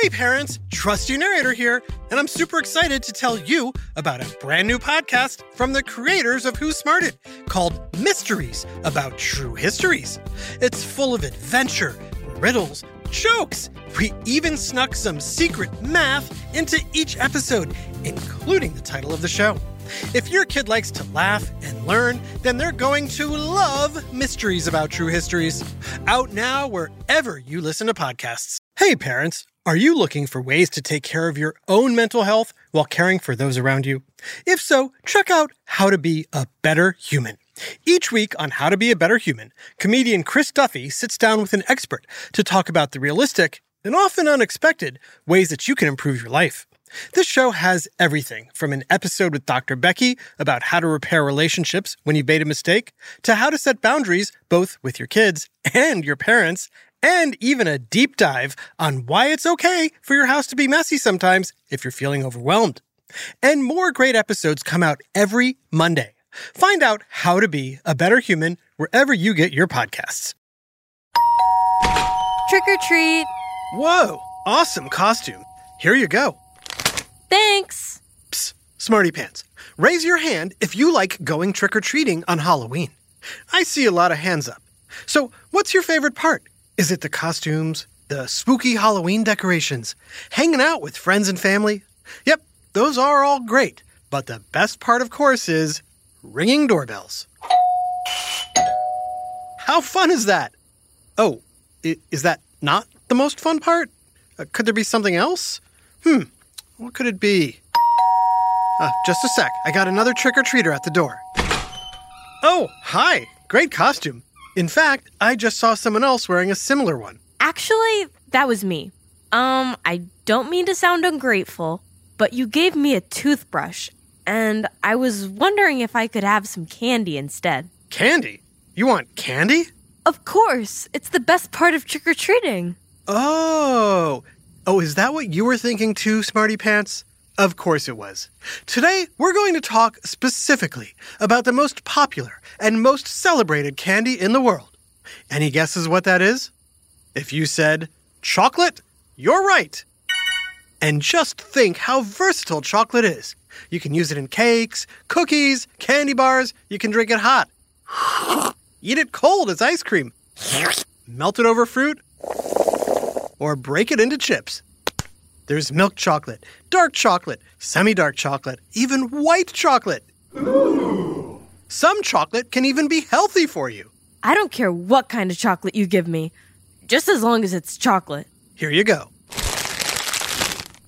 Hey parents, Trusty Narrator here, and I'm super excited to tell you about a brand new podcast from the creators of Who Smarted called Mysteries About True Histories. It's full of adventure, riddles, jokes. We even snuck some secret math into each episode, including the title of the show. If your kid likes to laugh and learn, then they're going to love Mysteries About True Histories. Out now wherever you listen to podcasts. Hey, parents, are you looking for ways to take care of your own mental health while caring for those around you? If so, check out How to Be a Better Human. Each week on How to Be a Better Human, comedian Chris Duffy sits down with an expert to talk about the realistic and often unexpected ways that you can improve your life. This show has everything from an episode with Dr. Becky about how to repair relationships when you made a mistake, to how to set boundaries both with your kids and your parents, and even a deep dive on why it's okay for your house to be messy sometimes if you're feeling overwhelmed. And more great episodes come out every Monday. Find out how to be a better human wherever you get your podcasts. Trick or treat. Whoa, awesome costume. Here you go. Thanks. Psst, smarty pants. Raise your hand if you like going trick or treating on Halloween. I see a lot of hands up. So, what's your favorite part? Is it the costumes, the spooky Halloween decorations, hanging out with friends and family? Yep, those are all great. But the best part, of course, is ringing doorbells. How fun is that? Oh, is that not the most fun part? Uh, could there be something else? Hmm, what could it be? Uh, just a sec. I got another trick or treater at the door. Oh, hi. Great costume. In fact, I just saw someone else wearing a similar one. Actually, that was me. Um, I don't mean to sound ungrateful, but you gave me a toothbrush, and I was wondering if I could have some candy instead. Candy? You want candy? Of course, it's the best part of trick or treating. Oh. Oh, is that what you were thinking too, Smarty Pants? Of course it was. Today, we're going to talk specifically about the most popular and most celebrated candy in the world. Any guesses what that is? If you said chocolate, you're right. And just think how versatile chocolate is. You can use it in cakes, cookies, candy bars, you can drink it hot. Eat it cold as ice cream. Melt it over fruit, or break it into chips. There's milk chocolate, dark chocolate, semi dark chocolate, even white chocolate. Ooh. Some chocolate can even be healthy for you. I don't care what kind of chocolate you give me, just as long as it's chocolate. Here you go.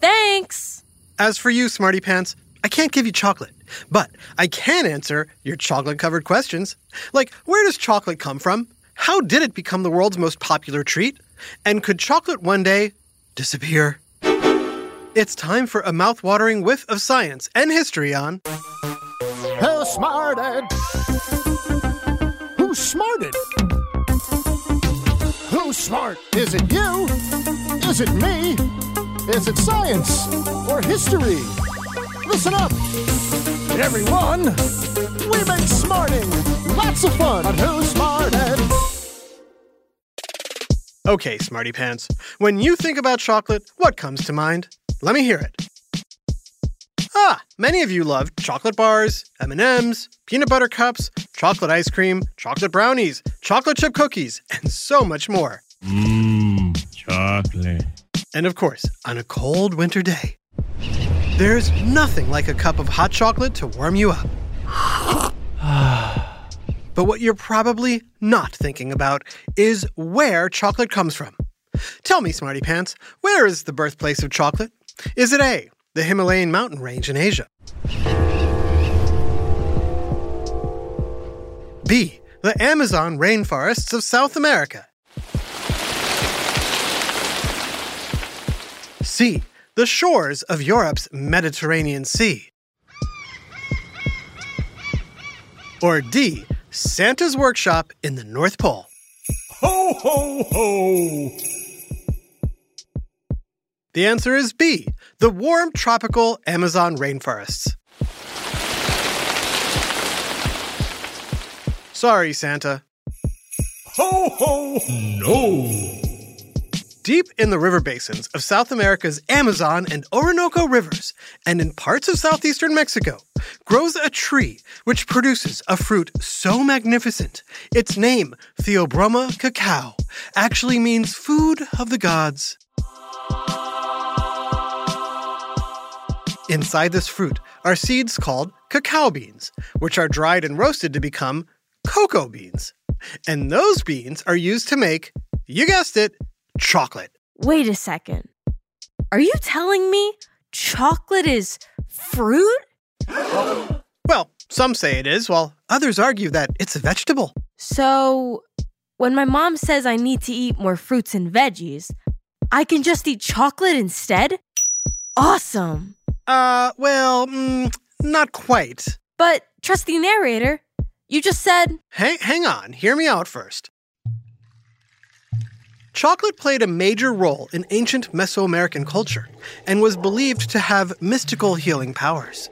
Thanks. As for you, Smarty Pants, I can't give you chocolate, but I can answer your chocolate covered questions. Like, where does chocolate come from? How did it become the world's most popular treat? And could chocolate one day disappear? It's time for a mouth-watering whiff of science and history on Who smarted? Who smarted? Who's smart? Is it you? Is it me? Is it science or history? Listen up, everyone. We make smarting lots of fun on Who Smarted. Okay, Smarty Pants. When you think about chocolate, what comes to mind? Let me hear it. Ah, many of you love chocolate bars, M&Ms, peanut butter cups, chocolate ice cream, chocolate brownies, chocolate chip cookies, and so much more. Mmm, chocolate. And of course, on a cold winter day, there's nothing like a cup of hot chocolate to warm you up. but what you're probably not thinking about is where chocolate comes from. Tell me, Smarty Pants, where is the birthplace of chocolate? Is it A, the Himalayan mountain range in Asia? B, the Amazon rainforests of South America? C, the shores of Europe's Mediterranean Sea? Or D, Santa's workshop in the North Pole? Ho, ho, ho! The answer is B, the warm tropical Amazon rainforests. Sorry, Santa. Ho, ho, no! Deep in the river basins of South America's Amazon and Orinoco rivers, and in parts of southeastern Mexico, grows a tree which produces a fruit so magnificent, its name, Theobroma cacao, actually means food of the gods. Inside this fruit are seeds called cacao beans, which are dried and roasted to become cocoa beans. And those beans are used to make, you guessed it, chocolate. Wait a second. Are you telling me chocolate is fruit? Well, some say it is, while others argue that it's a vegetable. So, when my mom says I need to eat more fruits and veggies, I can just eat chocolate instead? Awesome! Uh, well, mm, not quite. But, trusty narrator, you just said. Hang, hang on, hear me out first. Chocolate played a major role in ancient Mesoamerican culture and was believed to have mystical healing powers.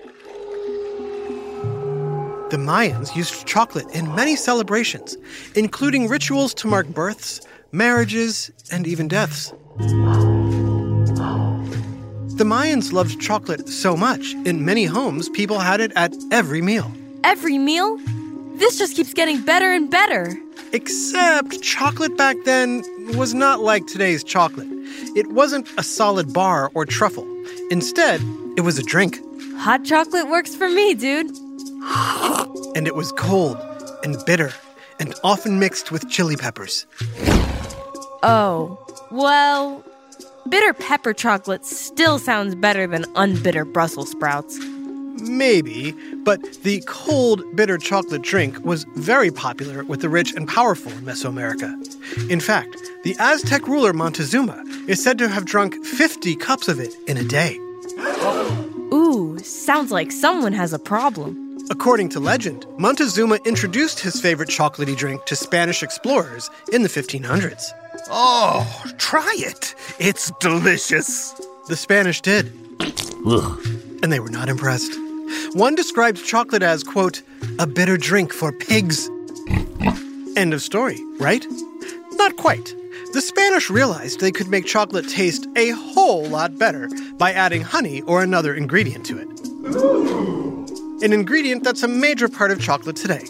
The Mayans used chocolate in many celebrations, including rituals to mark births, marriages, and even deaths. The Mayans loved chocolate so much, in many homes, people had it at every meal. Every meal? This just keeps getting better and better. Except chocolate back then was not like today's chocolate. It wasn't a solid bar or truffle. Instead, it was a drink. Hot chocolate works for me, dude. And it was cold and bitter and often mixed with chili peppers. Oh, well, bitter pepper chocolate still sounds better than unbitter Brussels sprouts. Maybe, but the cold, bitter chocolate drink was very popular with the rich and powerful in Mesoamerica. In fact, the Aztec ruler Montezuma is said to have drunk 50 cups of it in a day. Ooh, sounds like someone has a problem. According to legend, Montezuma introduced his favorite chocolatey drink to Spanish explorers in the 1500s. Oh, try it. It's delicious. The Spanish did, and they were not impressed. One described chocolate as, quote, a bitter drink for pigs. End of story, right? Not quite. The Spanish realized they could make chocolate taste a whole lot better by adding honey or another ingredient to it. An ingredient that's a major part of chocolate today.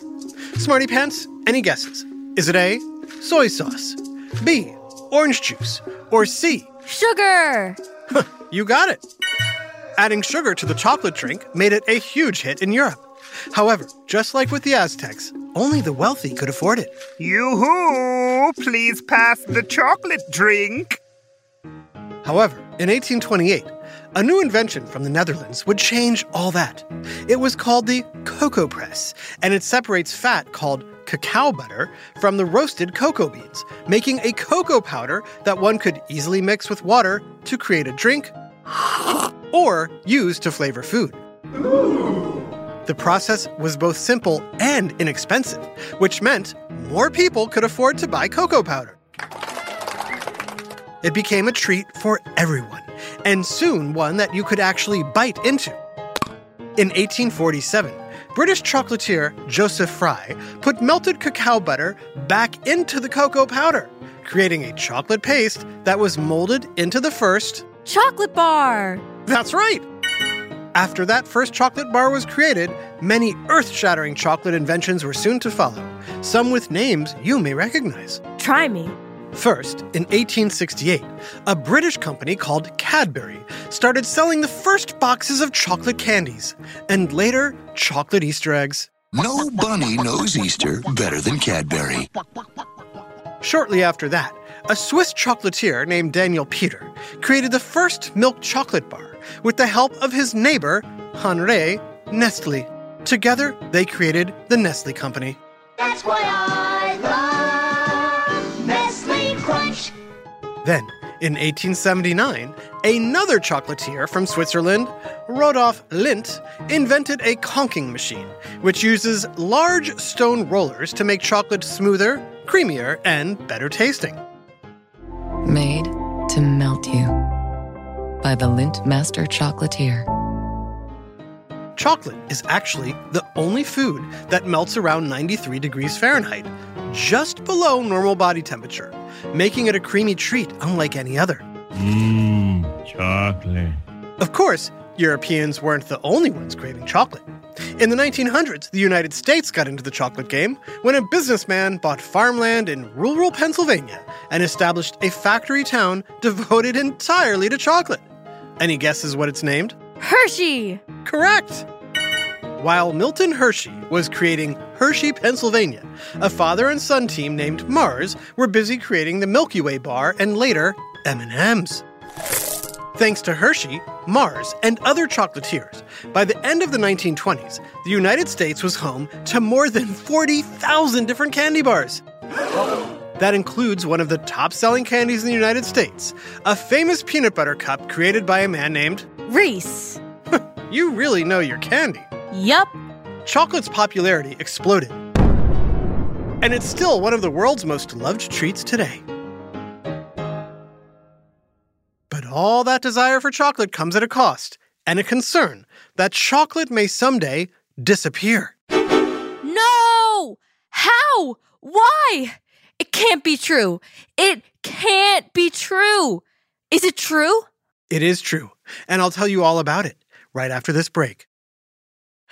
Smarty Pants, any guesses? Is it A, soy sauce, B, orange juice, or C, Sugar! you got it. Adding sugar to the chocolate drink made it a huge hit in Europe. However, just like with the Aztecs, only the wealthy could afford it. Yoo-hoo! Please pass the chocolate drink. However, in 1828, a new invention from the Netherlands would change all that. It was called the cocoa press, and it separates fat called cacao butter from the roasted cocoa beans, making a cocoa powder that one could easily mix with water to create a drink or use to flavor food. The process was both simple and inexpensive, which meant more people could afford to buy cocoa powder. It became a treat for everyone, and soon one that you could actually bite into. In 1847, British chocolatier Joseph Fry put melted cacao butter back into the cocoa powder, creating a chocolate paste that was molded into the first. Chocolate bar! That's right! After that first chocolate bar was created, many earth shattering chocolate inventions were soon to follow, some with names you may recognize. Try me. First, in 1868, a British company called Cadbury started selling the first boxes of chocolate candies, and later, chocolate Easter eggs. No bunny knows Easter better than Cadbury. Shortly after that, a Swiss chocolatier named Daniel Peter created the first milk chocolate bar with the help of his neighbor, Henri Nestle. Together, they created the Nestle Company. That's why I Then, in 1879, another chocolatier from Switzerland, Rodolphe Lindt, invented a conching machine, which uses large stone rollers to make chocolate smoother, creamier, and better tasting. Made to melt you by the Lindt Master Chocolatier. Chocolate is actually the only food that melts around 93 degrees Fahrenheit, just below normal body temperature, making it a creamy treat unlike any other. Mmm, chocolate. Of course, Europeans weren't the only ones craving chocolate. In the 1900s, the United States got into the chocolate game when a businessman bought farmland in rural Pennsylvania and established a factory town devoted entirely to chocolate. Any guesses what it's named? Hershey! Correct! While Milton Hershey was creating Hershey, Pennsylvania, a father and son team named Mars were busy creating the Milky Way bar and later M&Ms. Thanks to Hershey, Mars, and other chocolatiers, by the end of the 1920s, the United States was home to more than 40,000 different candy bars. That includes one of the top selling candies in the United States, a famous peanut butter cup created by a man named. Reese! You really know your candy. Yup. Chocolate's popularity exploded. And it's still one of the world's most loved treats today. But all that desire for chocolate comes at a cost and a concern that chocolate may someday disappear. No! How? Why? It can't be true. It can't be true. Is it true? It is true, and I'll tell you all about it right after this break.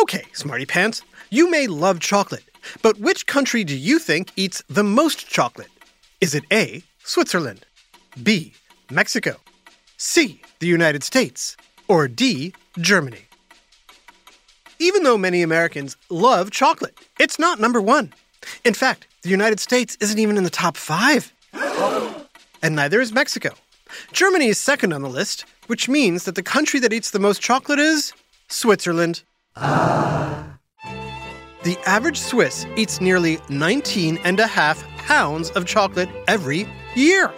Okay, Smarty Pants, you may love chocolate. But which country do you think eats the most chocolate? Is it A, Switzerland, B, Mexico, C, the United States, or D, Germany? Even though many Americans love chocolate, it's not number one. In fact, the United States isn't even in the top five. And neither is Mexico. Germany is second on the list, which means that the country that eats the most chocolate is Switzerland. The average Swiss eats nearly 19 and a half pounds of chocolate every year.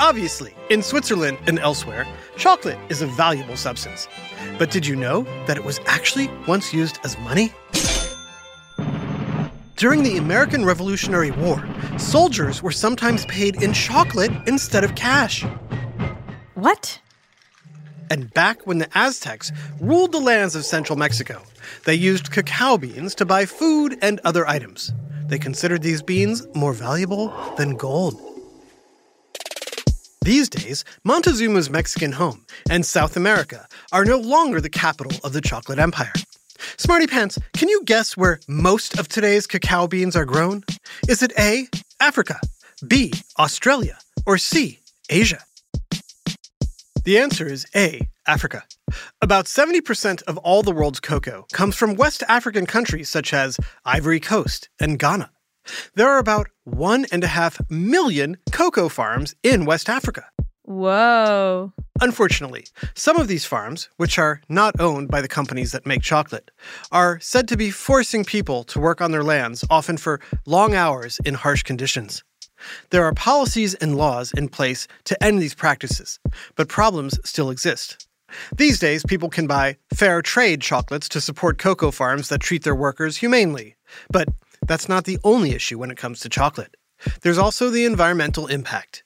Obviously, in Switzerland and elsewhere, chocolate is a valuable substance. But did you know that it was actually once used as money? During the American Revolutionary War, soldiers were sometimes paid in chocolate instead of cash. What? And back when the Aztecs ruled the lands of central Mexico, they used cacao beans to buy food and other items. They considered these beans more valuable than gold. These days, Montezuma's Mexican home and South America are no longer the capital of the chocolate empire. Smarty Pants, can you guess where most of today's cacao beans are grown? Is it A, Africa, B, Australia, or C, Asia? The answer is A, Africa. About 70% of all the world's cocoa comes from West African countries such as Ivory Coast and Ghana. There are about one and a half million cocoa farms in West Africa. Whoa. Unfortunately, some of these farms, which are not owned by the companies that make chocolate, are said to be forcing people to work on their lands, often for long hours in harsh conditions. There are policies and laws in place to end these practices, but problems still exist. These days, people can buy fair trade chocolates to support cocoa farms that treat their workers humanely. But that's not the only issue when it comes to chocolate. There's also the environmental impact.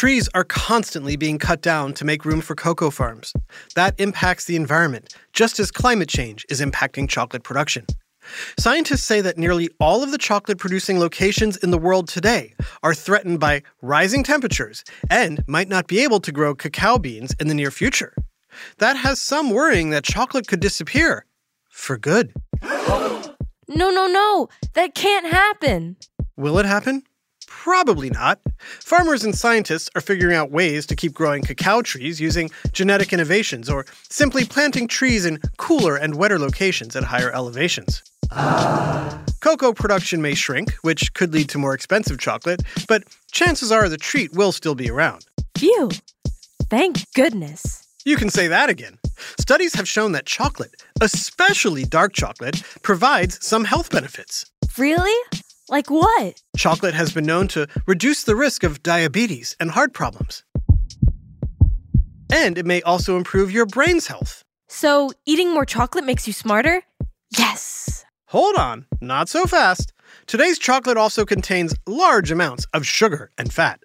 Trees are constantly being cut down to make room for cocoa farms. That impacts the environment, just as climate change is impacting chocolate production. Scientists say that nearly all of the chocolate producing locations in the world today are threatened by rising temperatures and might not be able to grow cacao beans in the near future. That has some worrying that chocolate could disappear for good. No, no, no. That can't happen. Will it happen? Probably not. Farmers and scientists are figuring out ways to keep growing cacao trees using genetic innovations or simply planting trees in cooler and wetter locations at higher elevations. Cocoa production may shrink, which could lead to more expensive chocolate, but chances are the treat will still be around. Phew. Thank goodness. You can say that again. Studies have shown that chocolate, especially dark chocolate, provides some health benefits. Really? Like what? Chocolate has been known to reduce the risk of diabetes and heart problems. And it may also improve your brain's health. So, eating more chocolate makes you smarter? Yes. Hold on, not so fast. Today's chocolate also contains large amounts of sugar and fat.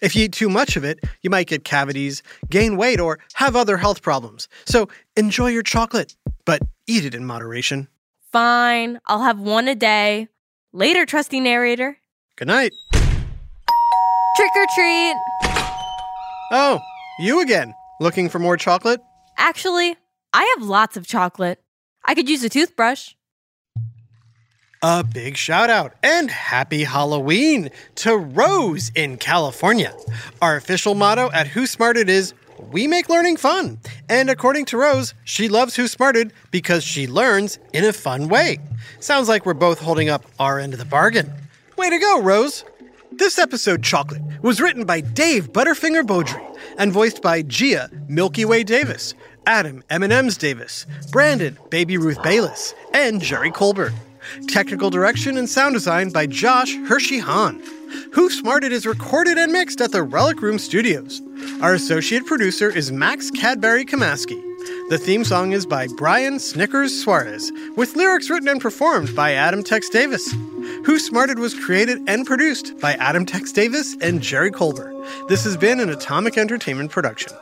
If you eat too much of it, you might get cavities, gain weight, or have other health problems. So enjoy your chocolate, but eat it in moderation. Fine. I'll have one a day. Later, trusty narrator. Good night. Trick or treat. Oh, you again. Looking for more chocolate? Actually, I have lots of chocolate. I could use a toothbrush. A big shout out and happy Halloween to Rose in California. Our official motto at Who Smarted is We make learning fun. And according to Rose, she loves Who Smarted because she learns in a fun way. Sounds like we're both holding up our end of the bargain. Way to go, Rose! This episode, Chocolate, was written by Dave Butterfinger Beaudry and voiced by Gia Milky Way Davis, Adam M&M's Davis, Brandon Baby Ruth Bayless, and Jerry Colbert. Technical direction and sound design by Josh Hershey Hahn. Who Smarted is recorded and mixed at the Relic Room Studios. Our associate producer is Max Cadbury Kamaski. The theme song is by Brian Snickers Suarez, with lyrics written and performed by Adam Tex Davis. Who Smarted was created and produced by Adam Tex Davis and Jerry Colbert. This has been an Atomic Entertainment production.